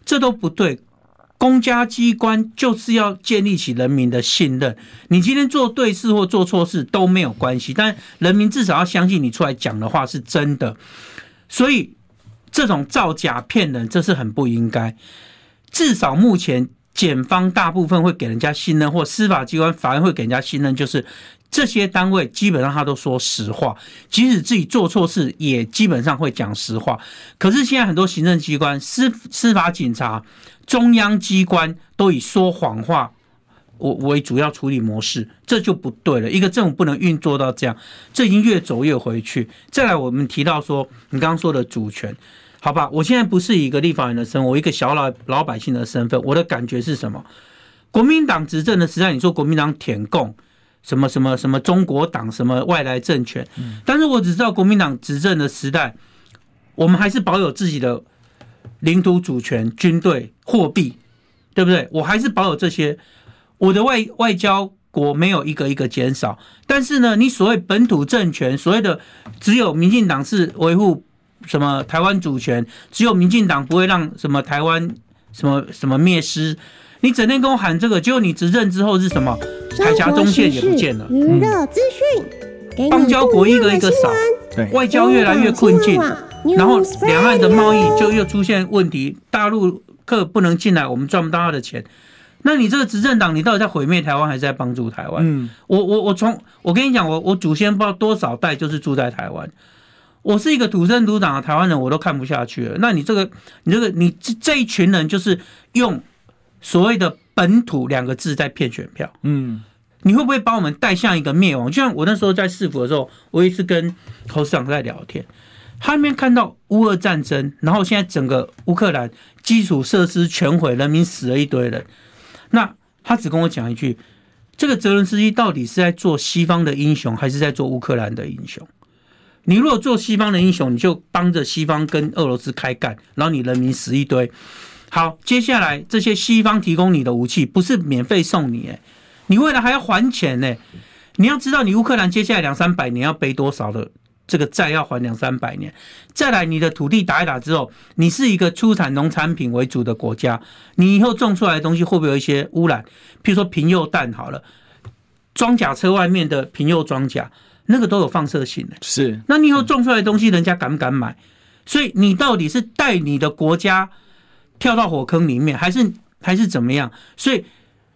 这都不对。公家机关就是要建立起人民的信任。你今天做对事或做错事都没有关系，但人民至少要相信你出来讲的话是真的。所以这种造假骗人，这是很不应该。至少目前检方大部分会给人家信任，或司法机关法院会给人家信任，就是。这些单位基本上他都说实话，即使自己做错事，也基本上会讲实话。可是现在很多行政机关、司司法、警察、中央机关都以说谎话为为主要处理模式，这就不对了。一个政府不能运作到这样，这已经越走越回去。再来，我们提到说，你刚刚说的主权，好吧？我现在不是以一个立法人的身份，我一个小老老百姓的身份，我的感觉是什么？国民党执政的时代，你说国民党舔共。什么什么什么中国党什么外来政权，但是我只知道国民党执政的时代，我们还是保有自己的领土主权、军队、货币，对不对？我还是保有这些，我的外外交国没有一个一个减少。但是呢，你所谓本土政权，所谓的只有民进党是维护什么台湾主权，只有民进党不会让什么台湾什么什么灭失。你整天跟我喊这个，结果你执政之后是什么？海峡中线也不见了，娱乐资讯，邦交国一个一个少，外交越来越困境，然后两岸的贸易就又出现问题，大陆客不能进来，我们赚不到他的钱。那你这个执政党，你到底在毁灭台湾，还是在帮助台湾？嗯，我我我从我跟你讲，我我祖先不知道多少代就是住在台湾，我是一个土生土长的台湾人，我都看不下去了。那你这个你这个你这这一群人就是用所谓的。本土两个字在骗选票，嗯，你会不会把我们带向一个灭亡？就像我那时候在市府的时候，我一直跟侯市长在聊天，他那边看到乌俄战争，然后现在整个乌克兰基础设施全毁，人民死了一堆人，那他只跟我讲一句：这个泽伦斯基到底是在做西方的英雄，还是在做乌克兰的英雄？你如果做西方的英雄，你就帮着西方跟俄罗斯开干，然后你人民死一堆。好，接下来这些西方提供你的武器不是免费送你，诶，你未来还要还钱呢。你要知道，你乌克兰接下来两三百年要背多少的这个债要还两三百年。再来，你的土地打一打之后，你是一个出产农产品为主的国家，你以后种出来的东西会不会有一些污染？譬如说贫铀弹好了，装甲车外面的贫铀装甲，那个都有放射性的。是，那你以后种出来的东西，人家敢不敢买？所以你到底是带你的国家？跳到火坑里面，还是还是怎么样？所以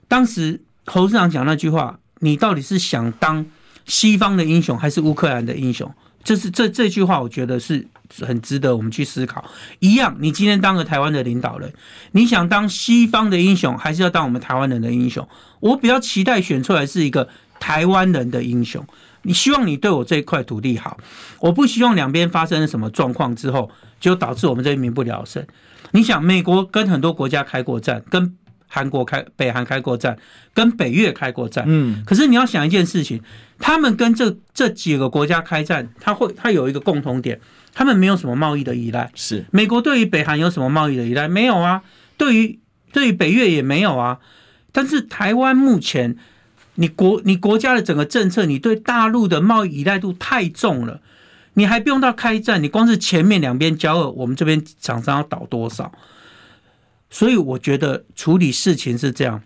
当时侯市长讲那句话，你到底是想当西方的英雄，还是乌克兰的英雄？这是这这句话，我觉得是很值得我们去思考。一样，你今天当个台湾的领导人，你想当西方的英雄，还是要当我们台湾人的英雄？我比较期待选出来是一个台湾人的英雄。你希望你对我这一块土地好，我不希望两边发生了什么状况之后，就导致我们这边民不聊生。你想，美国跟很多国家开过战，跟韩国开北韩开过战，跟北越开过战。嗯，可是你要想一件事情，他们跟这这几个国家开战，他会他有一个共同点，他们没有什么贸易的依赖。是美国对于北韩有什么贸易的依赖？没有啊。对于对于北越也没有啊。但是台湾目前，你国你国家的整个政策，你对大陆的贸易依赖度太重了。你还不用到开战，你光是前面两边交恶，我们这边厂商要倒多少？所以我觉得处理事情是这样，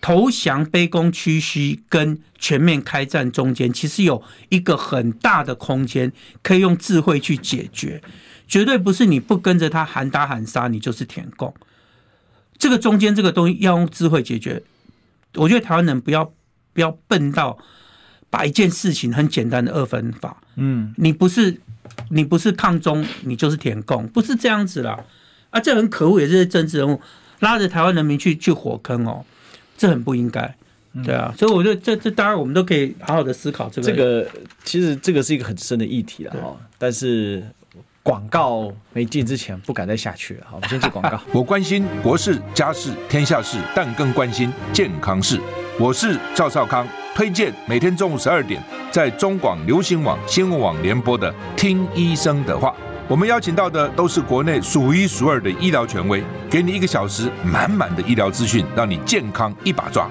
投降、卑躬屈膝跟全面开战中间，其实有一个很大的空间，可以用智慧去解决。绝对不是你不跟着他喊打喊杀，你就是舔共。这个中间这个东西要用智慧解决。我觉得台湾人不要不要笨到把一件事情很简单的二分法。嗯，你不是你不是抗中，你就是填共，不是这样子啦。啊，这很可恶，也是政治人物拉着台湾人民去去火坑哦。这很不应该，对啊，所以我觉得这这当然我们都可以好好的思考这个。这个其实这个是一个很深的议题了哈，但是广告没进之前不敢再下去了。好，我们先进广告。我关心国事、家事、天下事，但更关心健康事。我是赵少康，推荐每天中午十二点在中广流行网、新闻网联播的《听医生的话》。我们邀请到的都是国内数一数二的医疗权威，给你一个小时满满的医疗资讯，让你健康一把抓。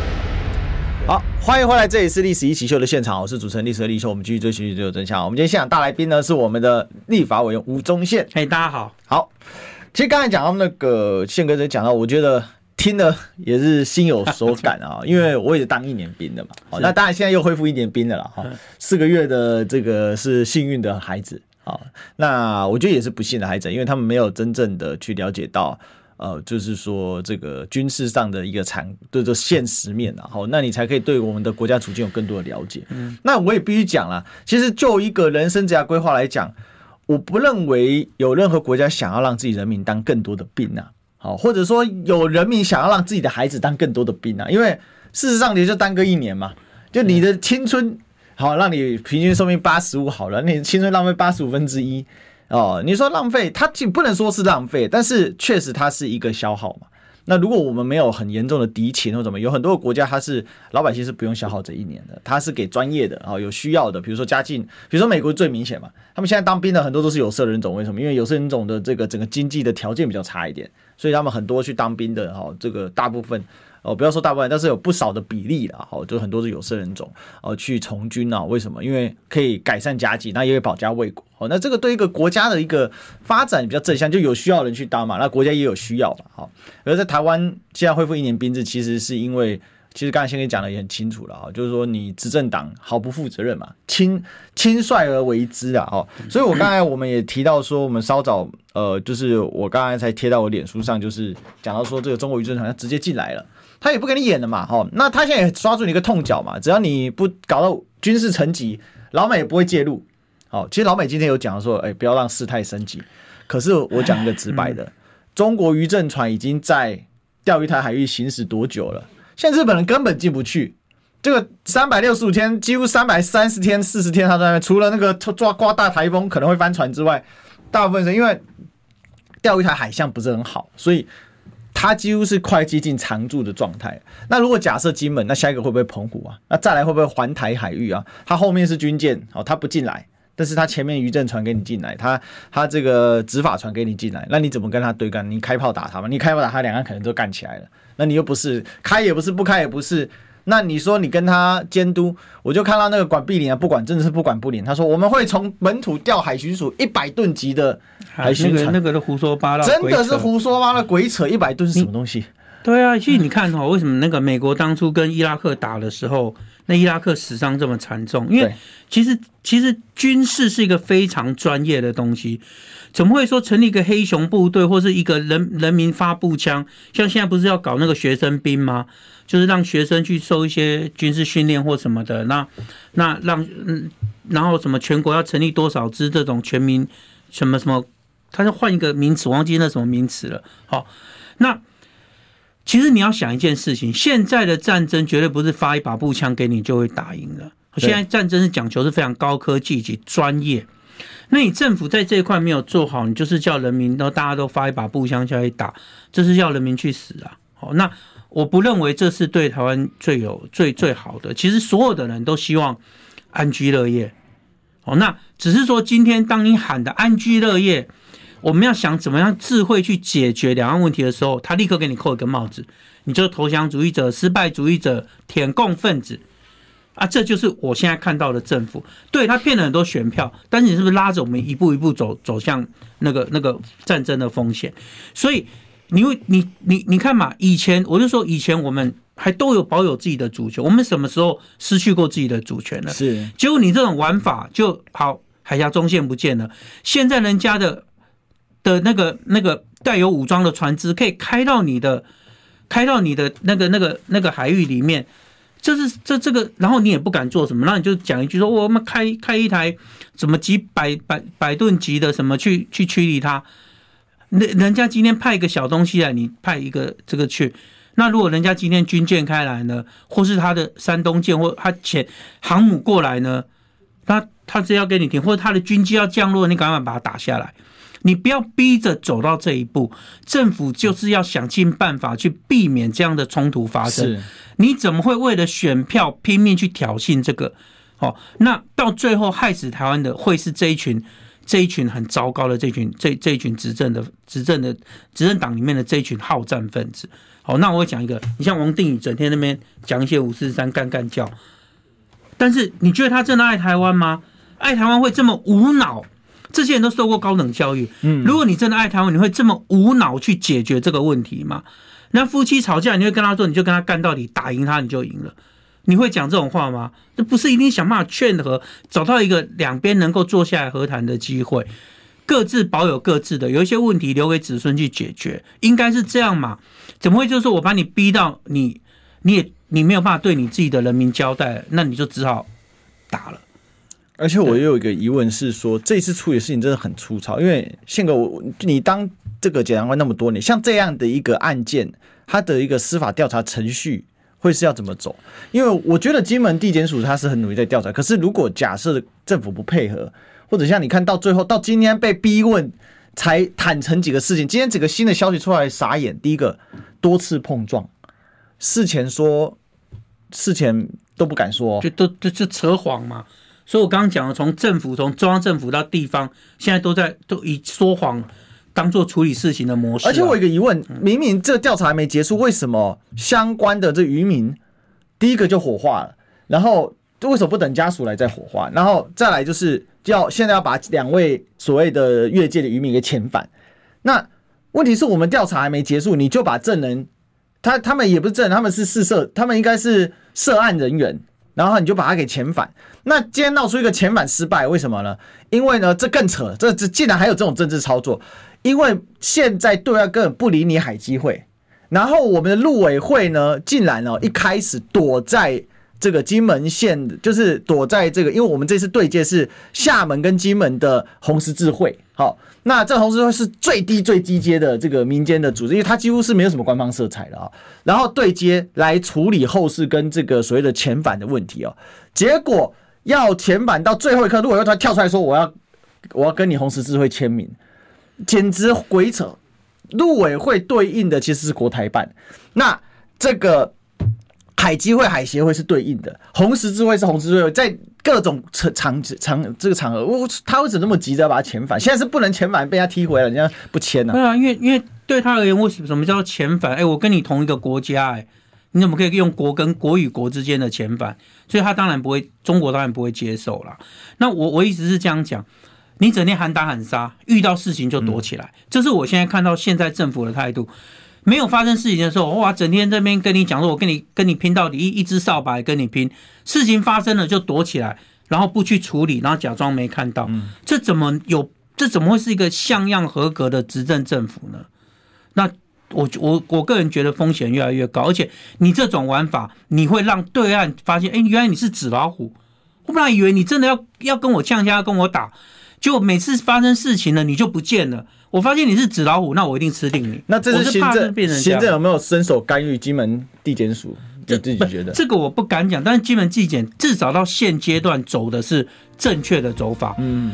好，欢迎回来，这里是《历史一起 SHOW》的现场，我是主持人历史的易修。我们继续追寻最后真相。我们今天现场大来宾呢是我们的立法委员吴宗宪。嘿，大家好。好，其实刚才讲到那个宪哥在讲到，我觉得听了也是心有所感啊，因为我也当一年兵的嘛。好，那当然现在又恢复一年兵的了哈，四个月的这个是幸运的孩子。好，那我觉得也是不幸的孩子，因为他们没有真正的去了解到。呃，就是说这个军事上的一个产，对这现实面啊，好，那你才可以对我们的国家处境有更多的了解。嗯，那我也必须讲了，其实就一个人生职业规划来讲，我不认为有任何国家想要让自己人民当更多的兵啊，好，或者说有人民想要让自己的孩子当更多的兵啊，因为事实上也就耽搁一年嘛，就你的青春好，让你平均寿命八十五好了，你青春浪费八十五分之一。哦，你说浪费，它既不能说是浪费，但是确实它是一个消耗嘛。那如果我们没有很严重的敌情或怎么，有很多个国家它是老百姓是不用消耗这一年的，它是给专业的啊、有需要的，比如说家境，比如说美国最明显嘛，他们现在当兵的很多都是有色人种，为什么？因为有色人种的这个整个经济的条件比较差一点，所以他们很多去当兵的哈、哦，这个大部分。哦，不要说大部分，但是有不少的比例啦，好，就很多是有色人种，哦，去从军啊？为什么？因为可以改善家计，那也会保家卫国。哦，那这个对一个国家的一个发展比较正向，就有需要的人去当嘛，那国家也有需要嘛，好。而在台湾现在恢复一年兵制，其实是因为，其实刚才先跟你讲的也很清楚了啊，就是说你执政党毫不负责任嘛，轻轻率而为之啊，哦，所以我刚才我们也提到说，我们稍早呃，就是我刚才才贴到我脸书上，就是讲到说这个中国渔政船直接进来了。他也不跟你演了嘛，哈，那他现在也抓住你一个痛脚嘛，只要你不搞到军事层级，老美也不会介入。好，其实老美今天有讲说，哎，不要让事态升级。可是我讲一个直白的，嗯、中国渔政船已经在钓鱼台海域行驶多久了？现在日本人根本进不去。这个三百六十五天，几乎三百三十天、四十天，他在那边，除了那个抓刮大台风可能会翻船之外，大部分是因为钓鱼台海象不是很好，所以。它几乎是快接近常驻的状态。那如果假设金门，那下一个会不会澎湖啊？那再来会不会环台海域啊？它后面是军舰，哦，它不进来，但是它前面渔政船给你进来，它它这个执法船给你进来，那你怎么跟它对干？你开炮打它吗？你开炮打它，两岸可能都干起来了。那你又不是开也不是，不开也不是。那你说你跟他监督，我就看到那个管碧林啊，不管真的是不管不灵。他说我们会从本土调海巡署一百吨级的海巡船，那个都胡说八道，真的是胡说八道鬼扯，一百吨是什么东西？对啊，其实你看哈，为什么那个美国当初跟伊拉克打的时候，那伊拉克死伤这么惨重？因为其实其实军事是一个非常专业的东西，怎么会说成立一个黑熊部队或是一个人人民发步枪？像现在不是要搞那个学生兵吗？就是让学生去受一些军事训练或什么的，那那让嗯，然后什么全国要成立多少支这种全民什么什么，他就换一个名词，忘记那什么名词了。好，那其实你要想一件事情，现在的战争绝对不是发一把步枪给你就会打赢了。现在战争是讲求是非常高科技及专业，那你政府在这一块没有做好，你就是叫人民都大家都发一把步枪下去打，这是要人民去死啊！好，那。我不认为这是对台湾最有最最好的。其实所有的人都希望安居乐业，哦，那只是说今天当你喊的安居乐业，我们要想怎么样智慧去解决两岸问题的时候，他立刻给你扣一个帽子，你就是投降主义者、失败主义者、舔共分子啊！这就是我现在看到的政府，对他骗了很多选票，但是你是不是拉着我们一步一步走走向那个那个战争的风险？所以你会你你你看嘛，以前我就说以前我们。还都有保有自己的主权，我们什么时候失去过自己的主权了？是，结果你这种玩法就好，海峡中线不见了。现在人家的的那个那个带有武装的船只可以开到你的，开到你的那个那个那个海域里面，这是这这个，然后你也不敢做什么，那你就讲一句说，我们开开一台什么几百百百吨级的什么去去驱离它，人人家今天派一个小东西来，你派一个这个去。那如果人家今天军舰开来呢，或是他的山东舰或他潜航母过来呢，他他是要给你停，或者他的军机要降落，你赶快把它打下来。你不要逼着走到这一步，政府就是要想尽办法去避免这样的冲突发生。你怎么会为了选票拼命去挑衅这个？哦，那到最后害死台湾的会是这一群这一群很糟糕的这群这这一群执政的执政的执政党里面的这一群好战分子。好，那我会讲一个，你像王定宇整天那边讲一些五四三干干叫，但是你觉得他真的爱台湾吗？爱台湾会这么无脑？这些人都受过高等教育，嗯，如果你真的爱台湾，你会这么无脑去解决这个问题吗？那夫妻吵架，你会跟他说，你就跟他干到底，打赢他你就赢了，你会讲这种话吗？这不是一定想办法劝和，找到一个两边能够坐下来和谈的机会。各自保有各自的，有一些问题留给子孙去解决，应该是这样嘛？怎么会就是说我把你逼到你，你也你没有办法对你自己的人民交代，那你就只好打了。而且我也有一个疑问是说，这次处理事情真的很粗糙，因为宪哥，我你当这个检察官那么多年，像这样的一个案件，他的一个司法调查程序会是要怎么走？因为我觉得金门地检署他是很努力在调查，可是如果假设政府不配合。或者像你看到最后到今天被逼问才坦诚几个事情，今天整个新的消息出来傻眼。第一个多次碰撞，事前说事前都不敢说，就都就就扯谎嘛。所以我刚刚讲了，从政府从中央政府到地方，现在都在都以说谎当做处理事情的模式啊。而且我有一个疑问，明明这调查还没结束，为什么相关的这渔民第一个就火化了？然后为什么不等家属来再火化？然后再来就是。要现在要把两位所谓的越界的渔民给遣返，那问题是我们调查还没结束，你就把证人，他他们也不是证人，他们是试涉，他们应该是涉案人员，然后你就把他给遣返。那今天闹出一个遣返失败，为什么呢？因为呢，这更扯，这这竟然还有这种政治操作，因为现在对外根本不理你海基会，然后我们的陆委会呢，竟然哦一开始躲在。这个金门县就是躲在这个，因为我们这次对接是厦门跟金门的红十字会，好，那这红十字会是最低最低阶的这个民间的组织，因为它几乎是没有什么官方色彩的啊。然后对接来处理后事跟这个所谓的遣返的问题哦，结果要遣返到最后一刻，如果要他跳出来说我要我要跟你红十字会签名，简直鬼扯。陆委会对应的其实是国台办，那这个。海基会、海协会是对应的，红十字会是红十字会，在各种场场场这个场合，我他为什么那么急着要把他遣返？现在是不能遣返，被他踢回来，人家不签呢？对啊，因为因为对他而言，为什么什么叫做遣返？哎，我跟你同一个国家，哎，你怎么可以用国跟国与国之间的遣返？所以他当然不会，中国当然不会接受啦。那我我一直是这样讲，你整天喊打喊杀，遇到事情就躲起来，这是我现在看到现在政府的态度。没有发生事情的时候，哇，整天这边跟你讲说，我跟你跟你拼到底，一一支扫把跟你拼。事情发生了就躲起来，然后不去处理，然后假装没看到。这怎么有？这怎么会是一个像样合格的执政政府呢？那我我我个人觉得风险越来越高，而且你这种玩法，你会让对岸发现，哎，原来你是纸老虎。我本来以为你真的要要跟我呛下，跟我打，结果每次发生事情了，你就不见了。我发现你是纸老虎，那我一定吃定你。那这是行政，行政有没有伸手干预金门地检署？就自己觉得这个我不敢讲，但是金门地检至少到现阶段走的是正确的走法。嗯，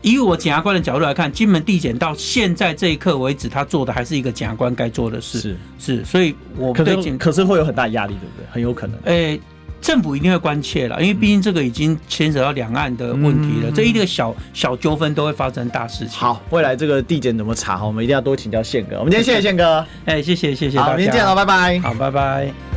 以我检察官的角度来看，金门地检到现在这一刻为止，他做的还是一个检察官该做的事。是是，所以我对检可是会有很大压力，对不对？很有可能。诶，政府一定会关切了，因为毕竟这个已经牵扯到两岸的问题了，嗯、这一个小小纠纷都会发生大事情。好，未来这个地检怎么查？我们一定要多请教宪哥。我们今天谢谢宪哥，哎，谢谢谢谢大家，好，明天见了，拜拜。好，拜拜。